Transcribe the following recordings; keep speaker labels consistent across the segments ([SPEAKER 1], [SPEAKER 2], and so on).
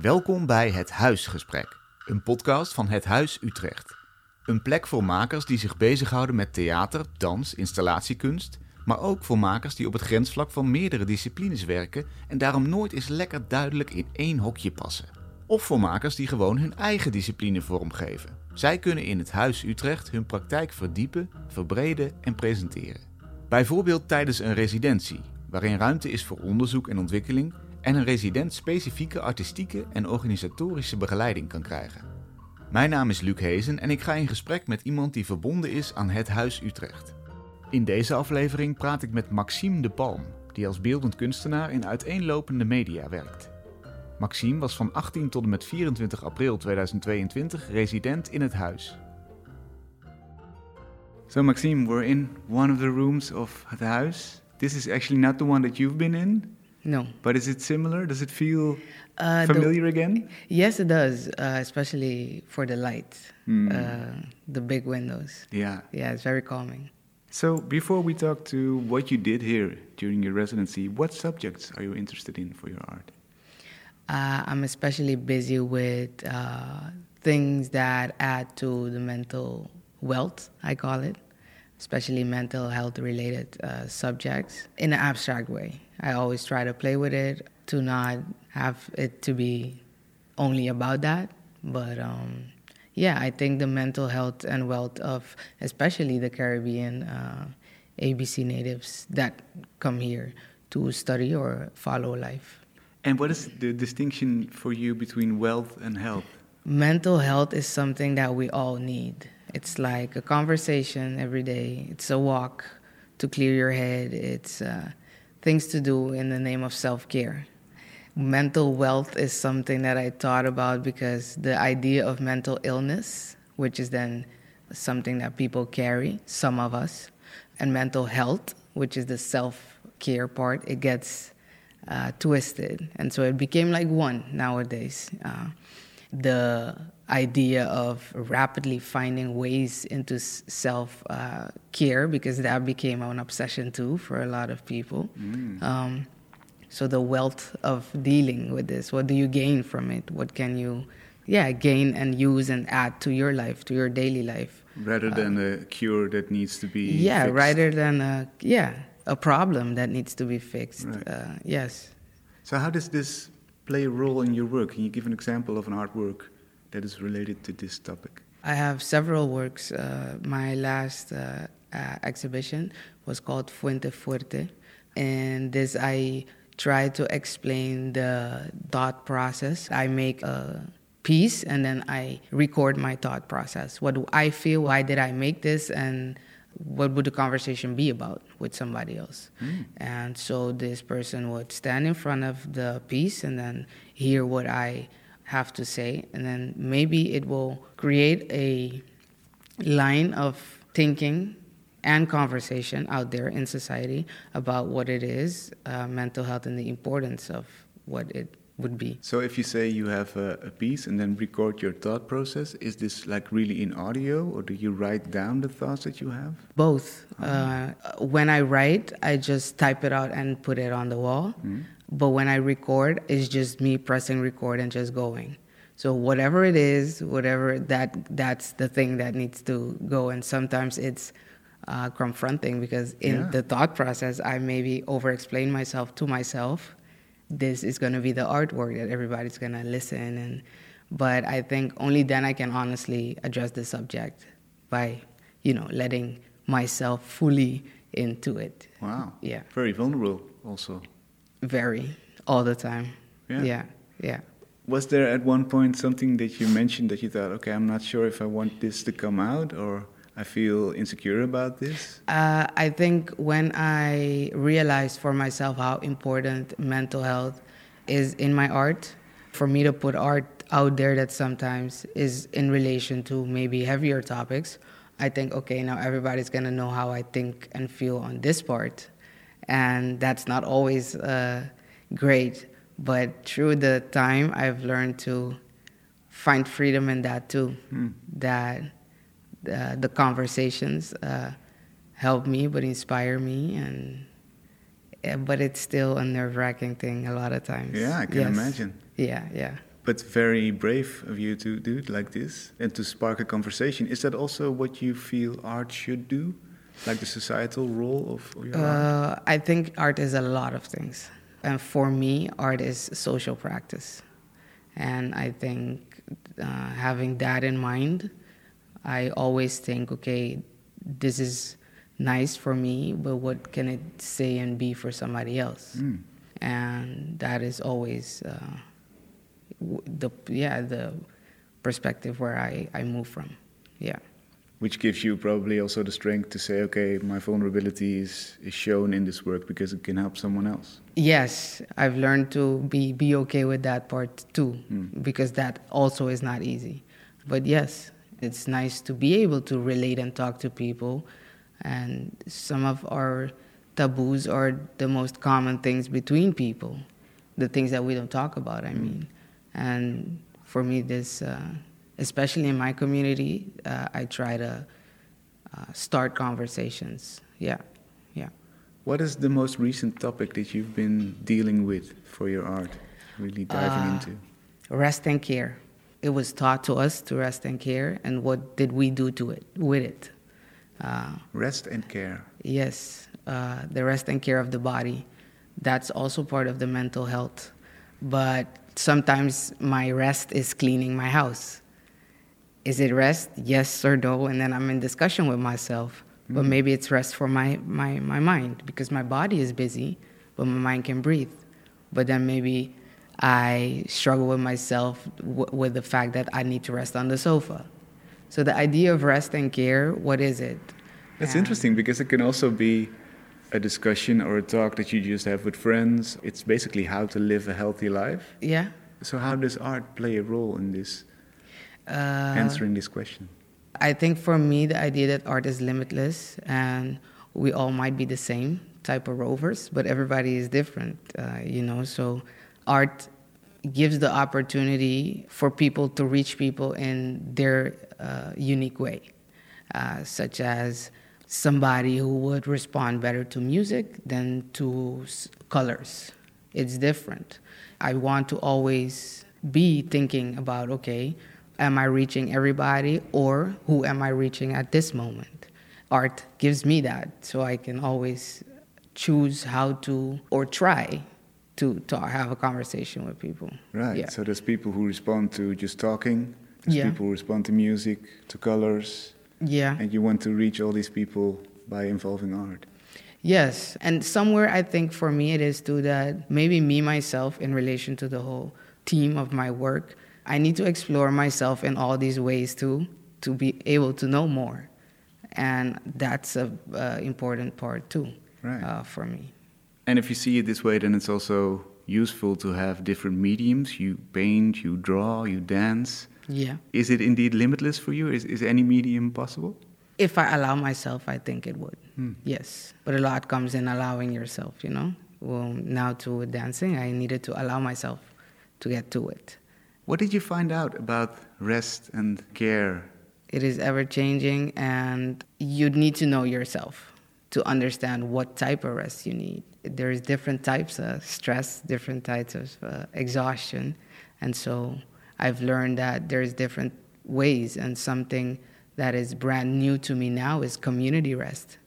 [SPEAKER 1] Welkom bij Het Huisgesprek, een podcast van Het Huis Utrecht. Een plek voor makers die zich bezighouden met theater, dans, installatiekunst, maar ook voor makers die op het grensvlak van meerdere disciplines werken en daarom nooit eens lekker duidelijk in één hokje passen. Of voor makers die gewoon hun eigen discipline vormgeven. Zij kunnen in het Huis Utrecht hun praktijk verdiepen, verbreden en presenteren. Bijvoorbeeld tijdens een residentie, waarin ruimte is voor onderzoek en ontwikkeling en een resident specifieke artistieke en organisatorische begeleiding kan krijgen. Mijn naam is Luc Hezen en ik ga in gesprek met iemand die verbonden is aan het Huis Utrecht. In deze aflevering praat ik met Maxime de Palm, die als beeldend kunstenaar in uiteenlopende media werkt. Maxime was van 18 tot en met 24 april 2022 resident in het huis. So Maxime, we're in one of the rooms of het huis. This is actually not the one that you've been in.
[SPEAKER 2] No.
[SPEAKER 1] But is it similar? Does it feel
[SPEAKER 2] Uh, the-
[SPEAKER 1] familiar again?
[SPEAKER 2] yes, it does, uh, especially for the light,
[SPEAKER 1] Hmm.
[SPEAKER 2] uh, the big windows.
[SPEAKER 1] Yeah.
[SPEAKER 2] Yeah, it's very calming.
[SPEAKER 1] So before we talk to what you did here during your residency, what subjects are you interested in for your art?
[SPEAKER 2] Uh, I'm especially busy with uh, things that add to the mental wealth, I call it, especially mental health related uh, subjects in an abstract way. I always try to play with it to not have it to be only about that. But um, yeah, I think the mental health and wealth of especially the Caribbean uh, ABC natives that come here to study or follow life.
[SPEAKER 1] And what is the distinction for you between wealth and health?
[SPEAKER 2] Mental health is something that we all need. It's like a conversation every day. It's a walk to clear your head. It's uh, things to do in the name of self care. Mental wealth is something that I thought about because the idea of mental illness, which is then something that people carry, some of us, and mental health, which is the self care part, it gets uh, twisted. And so it became like one nowadays. Uh, the idea of rapidly finding ways into self uh, care, because that became an obsession too for a lot of people. Um, so the wealth of dealing with this, what do you gain from it? What can you, yeah, gain and use and add to your life, to your daily life?
[SPEAKER 1] Rather than a cure that needs to be
[SPEAKER 2] yeah,
[SPEAKER 1] fixed.
[SPEAKER 2] rather than a yeah a problem that needs to be fixed.
[SPEAKER 1] Right.
[SPEAKER 2] Uh, yes.
[SPEAKER 1] So how does this play a role in your work? Can you give an example of an artwork that is related to this topic?
[SPEAKER 2] I have several works. Uh, my last uh, uh, exhibition was called Fuente Fuerte, and this I try to explain the thought process. I make a piece and then I record my thought process. What do I feel? Why did I make this? And what would the conversation be about with somebody else? And so this person would stand in front of the piece and then hear what I have to say, and then maybe it will create a line of thinking and conversation out there in society about what it is, uh, mental health, and the importance of what it would be.
[SPEAKER 1] So if you say you have a, a piece and then record your thought process, is this like really in audio or do you write down the thoughts that you have?
[SPEAKER 2] Both. Uh, when I write, I just type it out and put it on the wall. But when I record, it's just me pressing record and just going. So whatever it is, whatever that that's the thing that needs to go. And sometimes it's uh, confronting because in
[SPEAKER 1] Yeah.
[SPEAKER 2] the thought process, I maybe over-explain myself to myself. This is going to be the artwork that everybody's going to listen and. But I think only then I can honestly address the subject by, you know, letting myself fully into it.
[SPEAKER 1] Wow.
[SPEAKER 2] Yeah.
[SPEAKER 1] Very vulnerable also.
[SPEAKER 2] Very all the time.
[SPEAKER 1] Yeah.
[SPEAKER 2] Yeah. Yeah.
[SPEAKER 1] Was there at one point something that you mentioned that you thought, okay, I'm not sure if I want this to come out or I feel insecure about this?
[SPEAKER 2] Uh, I think when I realized for myself how important mental health is in my art, for me to put art out there that sometimes is in relation to maybe heavier topics, I think, okay, now everybody's gonna know how I think and feel on this part. And that's not always uh, great. But through the time, I've learned to find freedom in that too. That uh, the conversations uh, help me, but inspire me, and eh, but it's still a nerve wracking thing a lot of times.
[SPEAKER 1] Yeah, I can
[SPEAKER 2] Yes.
[SPEAKER 1] imagine.
[SPEAKER 2] Yeah, yeah.
[SPEAKER 1] but very brave of you to do it like this and to spark a conversation. Is that also what you feel art should do? Like the societal role of, of your uh, art?
[SPEAKER 2] I think art is a lot of things. And for me, art is social practice. And I think uh, having that in mind, I always think, okay, this is nice for me, but what can it say and be for somebody else? Mm. And that is always uh, the yeah the perspective where I, I move from. Yeah.
[SPEAKER 1] Which gives you probably also the strength to say, okay, my vulnerability is, is shown in this work because it can help someone else.
[SPEAKER 2] Yes, I've learned to be be okay with that part too, mm. because that also is not easy. But yes, it's nice to be able to relate and talk to people, and some of our taboos are the most common things between people, the things that we don't talk about. I mean, and for me, this, uh, especially in my community, uh, I try to uh, start conversations. Yeah, yeah.
[SPEAKER 1] What is the most recent topic that you've been dealing with for your art, really diving uh, into?
[SPEAKER 2] Rest and care. It was taught to us to rest and care, and what did we do to it with it?
[SPEAKER 1] Uh, rest and care.
[SPEAKER 2] Yes, uh, the rest and care of the body. That's also part of the mental health. But sometimes my rest is cleaning my house. Is it rest? Yes or no? And then I'm in discussion with myself. Mm. But maybe it's rest for my, my, my mind because my body is busy, but my mind can breathe. But then maybe I struggle with myself w- with the fact that I need to rest on the sofa. So the idea of rest and care, what is it?
[SPEAKER 1] That's interesting because it can also be a discussion or a talk that you just have with friends. It's basically how to live a healthy life.
[SPEAKER 2] Yeah.
[SPEAKER 1] So how does art play a role in this uh, answering this question?
[SPEAKER 2] I think for me, the idea that art is limitless and we all might be the same type of rovers, but everybody is different, uh, you know. So art gives the opportunity for people to reach people in their uh, unique way, uh, such as somebody who would respond better to music than to colors. It's different. I want to always be thinking about okay, am I reaching everybody or who am I reaching at this moment? Art gives me that, so I can always choose how to or try to, to have a conversation with people.
[SPEAKER 1] Right. Yeah. So there's people who respond to just talking. There's yeah. people who respond to music, to colors,
[SPEAKER 2] yeah.
[SPEAKER 1] And you want to reach all these people by involving art.
[SPEAKER 2] Yes. And somewhere I think for me it is too that maybe me myself in relation to the whole team of my work, I need to explore myself in all these ways too to be able to know more. And that's a uh, important part too right. uh, for me.
[SPEAKER 1] And if you see it this way, then it's also useful to have different mediums. You paint, you draw, you dance.
[SPEAKER 2] Yeah.
[SPEAKER 1] Is it indeed limitless for you? Is, is any medium possible?
[SPEAKER 2] If I allow myself, I think it would. Hmm. Yes. But a lot comes in allowing yourself, you know? Well, now to dancing, I needed to allow myself to get to it.
[SPEAKER 1] What did you find out about rest and care?
[SPEAKER 2] It is ever changing, and you need to know yourself to understand what type of rest you need. There's different types of stress, different types of uh, exhaustion, and so I've learned that there's different ways, and something that is brand new to me now is community rest,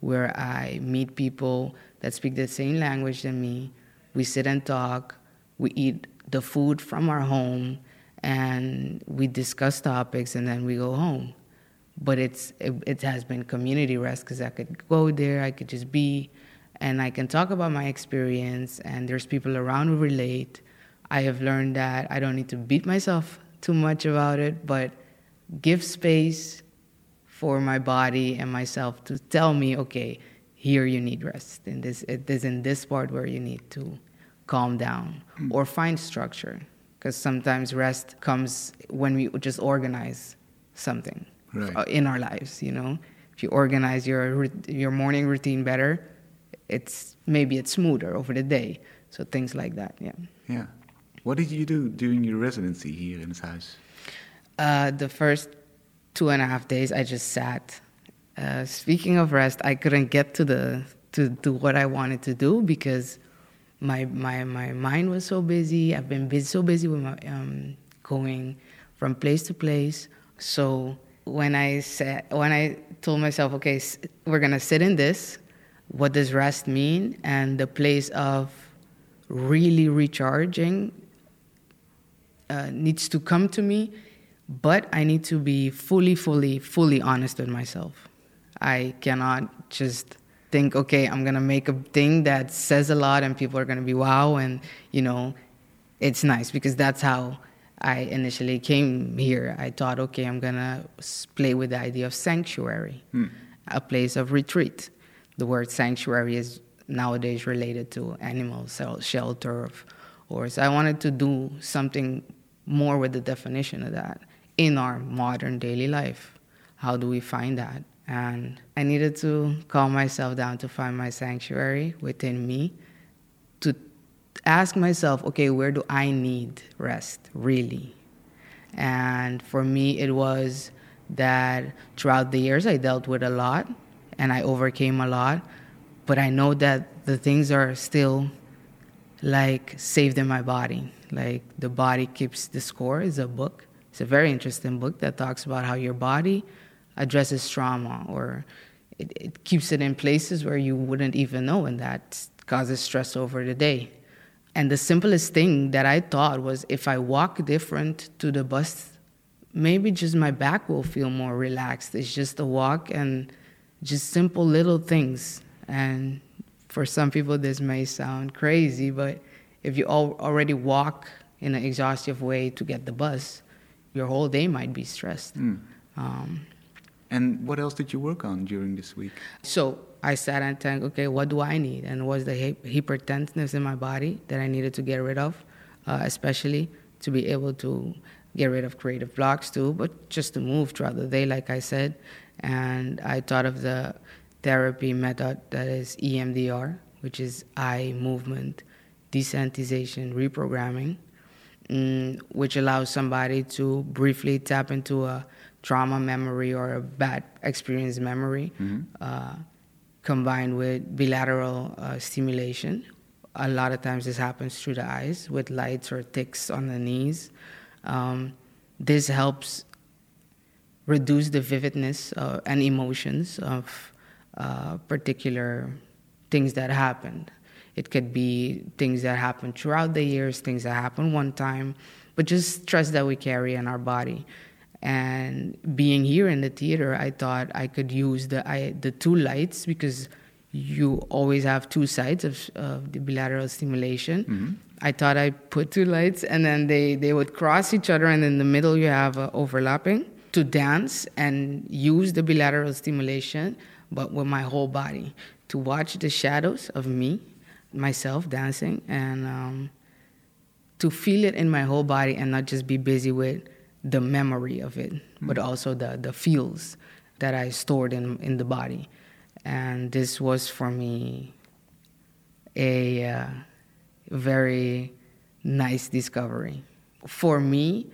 [SPEAKER 2] where I meet people that speak the same language than me. We sit and talk, we eat the food from our home, and we discuss topics, and then we go home. But it's it, it has been community rest because I could go there, I could just be, and I can talk about my experience, and there's people around who relate I have learned that I don't need to beat myself too much about it, but give space for my body and myself to tell me, okay, here you need rest. In this, it is in this part where you need to calm down mm. or find structure. Because sometimes rest comes when we just organize something right. Uh, in our lives. You know, if you organize your your morning routine better, it's maybe it's smoother over the day. So things like that. Yeah.
[SPEAKER 1] Yeah. What did you do during your residency here in this house?
[SPEAKER 2] Uh, the first two and a half days, I just sat. Uh, speaking of rest, I couldn't get to the to do what I wanted to do because my my my mind was so busy. I've been busy, so busy with my um, going from place to place. So when I said when I told myself, okay, we're gonna sit in this. What does rest mean? And the place of really recharging uh, needs to come to me, but I need to be fully, fully, fully honest with myself. I cannot just think, okay, I'm gonna make a thing that says a lot and people are gonna be wow, and you know, it's nice because that's how I initially came here. I thought, okay, I'm gonna play with the idea of sanctuary, hmm. a place of retreat. The word sanctuary is nowadays related to animal shelter, or so I wanted to do something more with the definition of that in our modern daily life. How do we find that? And I needed to calm myself down to find my sanctuary within me, to ask myself, okay, where do I need rest, really? And for me, it was that throughout the years, I dealt with a lot and I overcame a lot. But I know that the things are still like saved in my body. Like the body keeps the score is a book. It's a very interesting book that talks about how your body addresses trauma or it, it keeps it in places where you wouldn't even know, and that causes stress over the day. And the simplest thing that I thought was if I walk different to the bus, maybe just my back will feel more relaxed. It's just a walk and just simple little things. And for some people, this may sound crazy, but if you already walk in an exhaustive way to get the bus, your whole day might be stressed. Mm. Um,
[SPEAKER 1] and what else did you work on during this week?
[SPEAKER 2] So I sat and think, okay, what do I need? And was the hypertensiveness in my body that I needed to get rid of, uh, especially to be able to get rid of creative blocks too, but just to move throughout the day, like I said. And I thought of the therapy method that is EMDR, which is eye movement desensitization reprogramming, mm, which allows somebody to briefly tap into a trauma memory or a bad experience memory, mm-hmm. uh, combined with bilateral uh, stimulation. A lot of times this happens through the eyes with lights or ticks on the knees. Um, this helps reduce the vividness uh, and emotions of uh, particular things that happened. It could be things that happen throughout the years, things that happen one time, but just stress that we carry in our body. And being here in the theater, I thought I could use the I, the two lights because you always have two sides of, of the bilateral stimulation. Mm-hmm. I thought I put two lights, and then they, they would cross each other, and in the middle you have overlapping to dance and use the bilateral stimulation, but with my whole body to watch the shadows of me, myself dancing, and um, to feel it in my whole body and not just be busy with the memory of it, mm-hmm. but also the, the feels that I stored in, in the body. And this was for me a uh, very nice discovery. For me,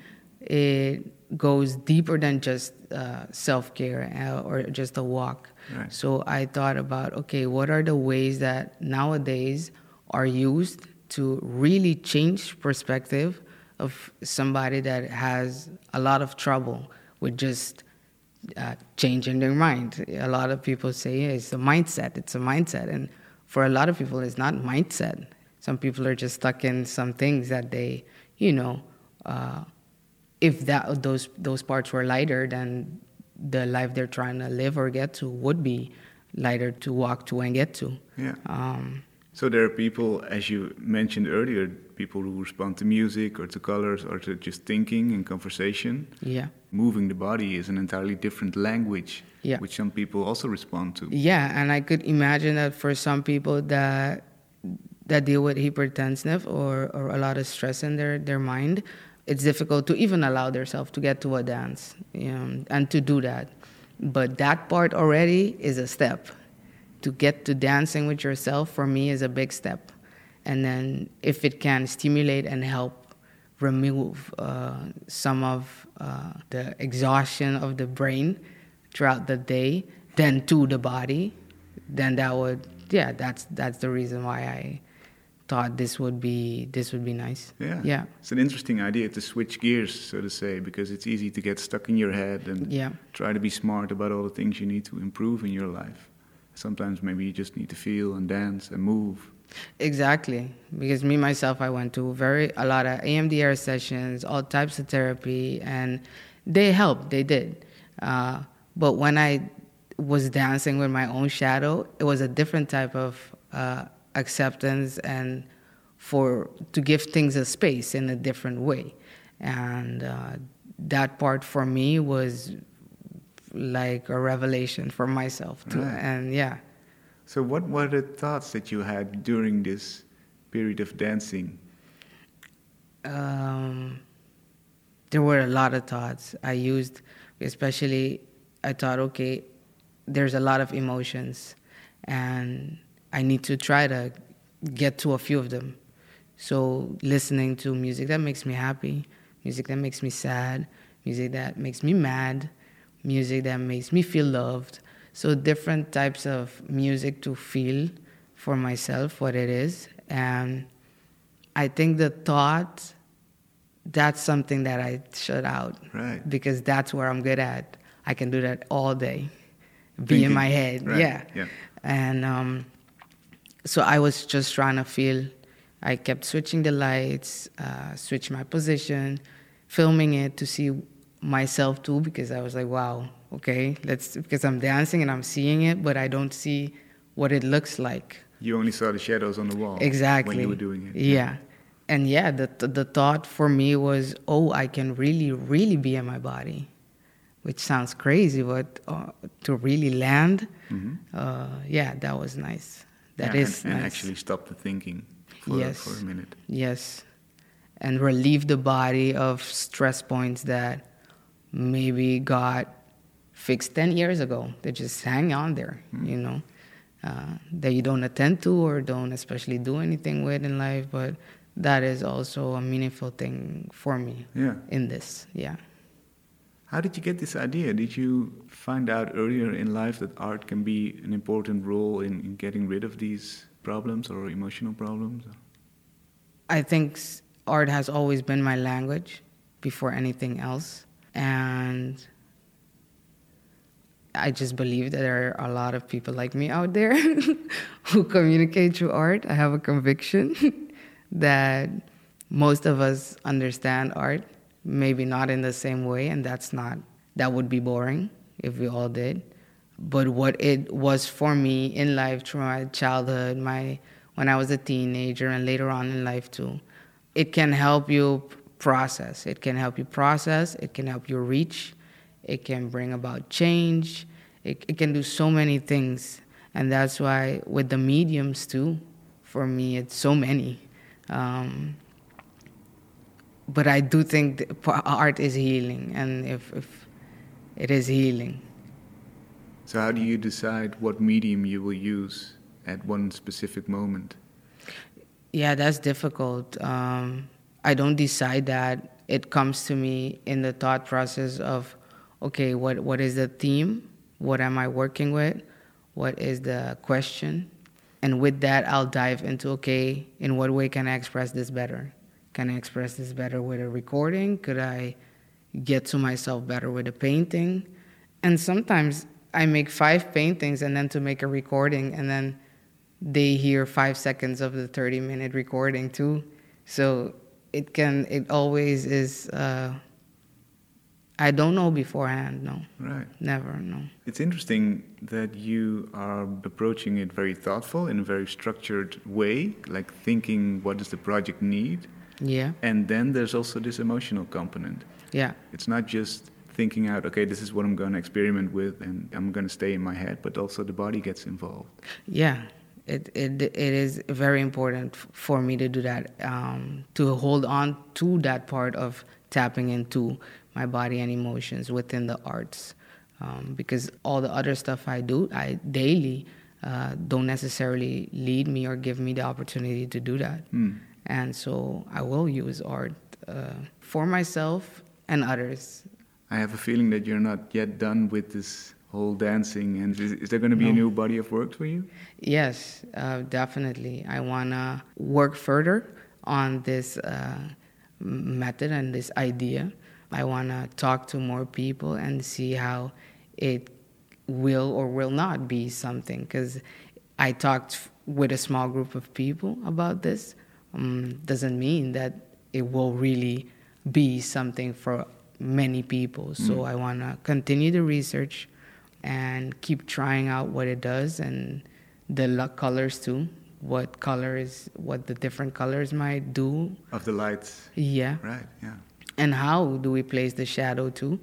[SPEAKER 2] it goes deeper than just uh, self care uh, or just a walk. Right. So I thought about okay, what are the ways that nowadays are used to really change perspective of somebody that has a lot of trouble with just uh, changing their mind. A lot of people say yeah, it's a mindset. It's a mindset, and for a lot of people, it's not mindset. Some people are just stuck in some things that they, you know, uh, if that those those parts were lighter, then the life they're trying to live or get to would be lighter to walk to and get to.
[SPEAKER 1] Yeah. Um, so there are people, as you mentioned earlier, people who respond to music or to colors or to just thinking and conversation.
[SPEAKER 2] Yeah.
[SPEAKER 1] Moving the body is an entirely different language, yeah. which some people also respond to.
[SPEAKER 2] Yeah, and I could imagine that for some people that that deal with hypertensive or, or a lot of stress in their, their mind, it's difficult to even allow themselves to get to a dance you know, and to do that. But that part already is a step. To get to dancing with yourself, for me, is a big step and then if it can stimulate and help remove uh, some of uh, the exhaustion of the brain throughout the day, then to the body, then that would yeah that's that's the reason why I thought this would be this would be nice.
[SPEAKER 1] Yeah.
[SPEAKER 2] Yeah.
[SPEAKER 1] It's an interesting idea to switch gears, so to say, because it's easy to get stuck in your head and
[SPEAKER 2] Yeah.
[SPEAKER 1] try to be smart about all the things you need to improve in your life. Sometimes maybe you just need to feel and dance and move.
[SPEAKER 2] Exactly, because me myself, I went to very a lot of EMDR sessions, all types of therapy, and they helped. They did, uh, but when I was dancing with my own shadow, it was a different type of uh, acceptance and for to give things a space in a different way, and uh, that part for me was like a revelation for myself too.
[SPEAKER 1] Right.
[SPEAKER 2] And yeah.
[SPEAKER 1] So, what were the thoughts that you had during this period of dancing?
[SPEAKER 2] um, there were a lot of thoughts I used, especially I thought, okay, there's a lot of emotions, and I need to try to get to a few of them. So listening to music that makes me happy, music that makes me sad, music that makes me mad, music that makes me feel loved. So different types of music to feel for myself what it is, and I think the thought that's something that I shut out
[SPEAKER 1] Right.
[SPEAKER 2] because that's where I'm good at. I can do that all day, be in my head,
[SPEAKER 1] Right.
[SPEAKER 2] yeah.
[SPEAKER 1] Yeah.
[SPEAKER 2] And um, so I was just trying to feel. I kept switching the lights, uh, switch my position, filming it to see myself too because I was like, wow, okay, let's because I'm dancing and I'm seeing it, but I don't see what it looks like.
[SPEAKER 1] You only saw the shadows on the wall
[SPEAKER 2] Exactly.
[SPEAKER 1] when you were doing it.
[SPEAKER 2] Yeah. And yeah, the the thought for me was, oh, I can really, really be in my body, which sounds crazy, but uh, to really land,
[SPEAKER 1] Mhm.
[SPEAKER 2] uh, yeah, that was nice. That
[SPEAKER 1] Yeah,
[SPEAKER 2] is
[SPEAKER 1] and, and
[SPEAKER 2] nice.
[SPEAKER 1] actually stop the thinking for,
[SPEAKER 2] Yes.
[SPEAKER 1] for a minute.
[SPEAKER 2] Yes. And relieve the body of stress points that maybe got fixed 10 years ago. They just hang on there, you know, uh, that you don't attend to or don't especially do anything with in life. But that is also a meaningful thing for me
[SPEAKER 1] Yeah.
[SPEAKER 2] in this. Yeah.
[SPEAKER 1] How did you get this idea? Did you find out earlier in life that art can be an important role in, in getting rid of these problems or emotional problems?
[SPEAKER 2] I think art has always been my language before anything else. And I just believe that there are a lot of people like me out there who communicate through art. I have a conviction that most of us understand art, maybe not in the same way, and that's not, that would be boring if we all did. But what it was for me in life through my childhood, my when I was a teenager and later on in life too, it can help you process. It can help you process, it can help you reach, it can bring about change, it, it can do so many things. And that's why with the mediums too, for me, it's so many. Um, but I do think art is healing, and if, if it is healing,
[SPEAKER 1] So, how do you decide what medium you will use at one specific moment?
[SPEAKER 2] Yeah, that's difficult. Um, I don't decide that. It comes to me in the thought process of, okay, what, what is the theme? What am I working with? What is the question? And with that, I'll dive into, okay, in what way can I express this better? Can I express this better with a recording? Could I get to myself better with a painting? And sometimes I make five paintings and then to make a recording, and then they hear five seconds of the 30 minute recording too. So it can, it always is, uh, I don't know beforehand, no.
[SPEAKER 1] Right.
[SPEAKER 2] Never, no.
[SPEAKER 1] It's interesting that you are approaching it very thoughtful in a very structured way, like thinking what does the project need,
[SPEAKER 2] Yeah,
[SPEAKER 1] and then there's also this emotional component.
[SPEAKER 2] yeah,
[SPEAKER 1] It's not just thinking out, okay, this is what I'm going to experiment with, and I'm going to stay in my head, but also the body gets involved.
[SPEAKER 2] yeah. It, it, it is very important for me to do that, um, to hold on to that part of tapping into my body and emotions within the arts. Um, because all the other stuff I do, I daily, uh, don't necessarily lead me or give me the opportunity to do that.
[SPEAKER 1] Hmm.
[SPEAKER 2] And so I will use art uh, for myself and others.
[SPEAKER 1] I have a feeling that you're not yet done with this
[SPEAKER 3] whole dancing? And is, is there going to be
[SPEAKER 2] No.
[SPEAKER 3] a new body of work for you?
[SPEAKER 2] Yes, uh, definitely. I want to work further on this uh, method and this idea. I want to talk to more people and see how it will or will not be something. Because I talked with a small group of people about this. Um, doesn't mean that it will really be something for many people. So I want to continue the research and keep trying out what it does and the lo- colors too. What colors, what the different colors might do.
[SPEAKER 3] Of the lights,
[SPEAKER 2] Yeah.
[SPEAKER 3] right? Yeah.
[SPEAKER 2] And how do we place the shadow too?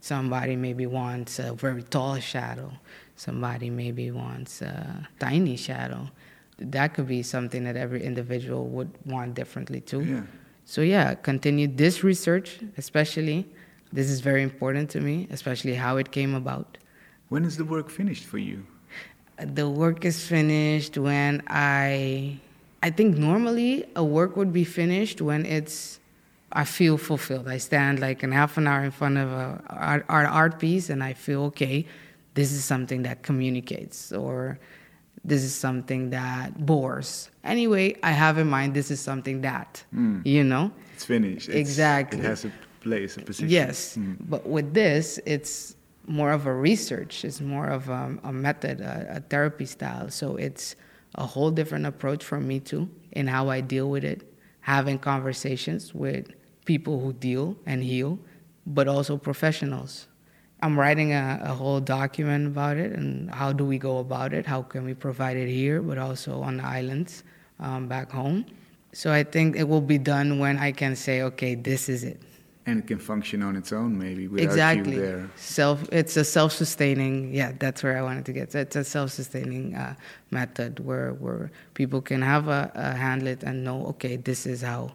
[SPEAKER 2] Somebody maybe wants a very tall shadow. Somebody maybe wants a tiny shadow. That could be something that every individual would want differently too.
[SPEAKER 3] Yeah.
[SPEAKER 2] So yeah, continue this research, especially. This is very important to me, especially how it came about.
[SPEAKER 3] When is the work finished for you?
[SPEAKER 2] The work is finished when I I think normally a work would be finished when it's I feel fulfilled. I stand like in half an hour in front of a art, art, art piece and I feel okay, this is something that communicates or this is something that bores. Anyway, I have in mind this is something that, you know?
[SPEAKER 3] It's finished. It's-
[SPEAKER 2] Exactly.
[SPEAKER 3] It has a place, a position.
[SPEAKER 2] Yes,
[SPEAKER 3] Mm.
[SPEAKER 2] but with this, it's more of a research. It's more of a, a method, a, a therapy style. So it's a whole different approach for me too in how I deal with it. Having conversations with people who deal and heal, but also professionals. I'm writing a, a whole document about it and how do we go about it? How can we provide it here, but also on the islands um, back home? So I think it will be done when I can say, okay, this is it.
[SPEAKER 3] And it can function on its own, maybe, without
[SPEAKER 2] exactly
[SPEAKER 3] you there.
[SPEAKER 2] self it's a self-sustaining yeah that's where i wanted to get to. it's a self-sustaining uh, method where where people can have a, a handlet and know okay this is how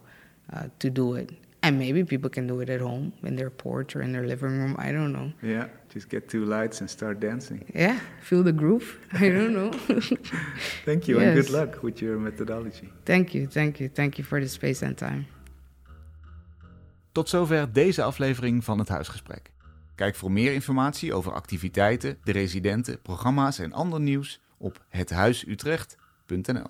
[SPEAKER 2] uh, to do it and maybe people can do it at home in their porch or in their living room i don't know
[SPEAKER 3] Yeah, just get two lights and start dancing.
[SPEAKER 2] yeah feel the groove i don't know
[SPEAKER 3] Thank you, and good
[SPEAKER 2] Yes.
[SPEAKER 3] luck with your methodology.
[SPEAKER 2] thank you thank you thank you for the space and time
[SPEAKER 1] Tot zover deze aflevering van het Huisgesprek. Kijk voor meer informatie over activiteiten, de residenten, programma's en ander nieuws op hethuisutrecht.nl.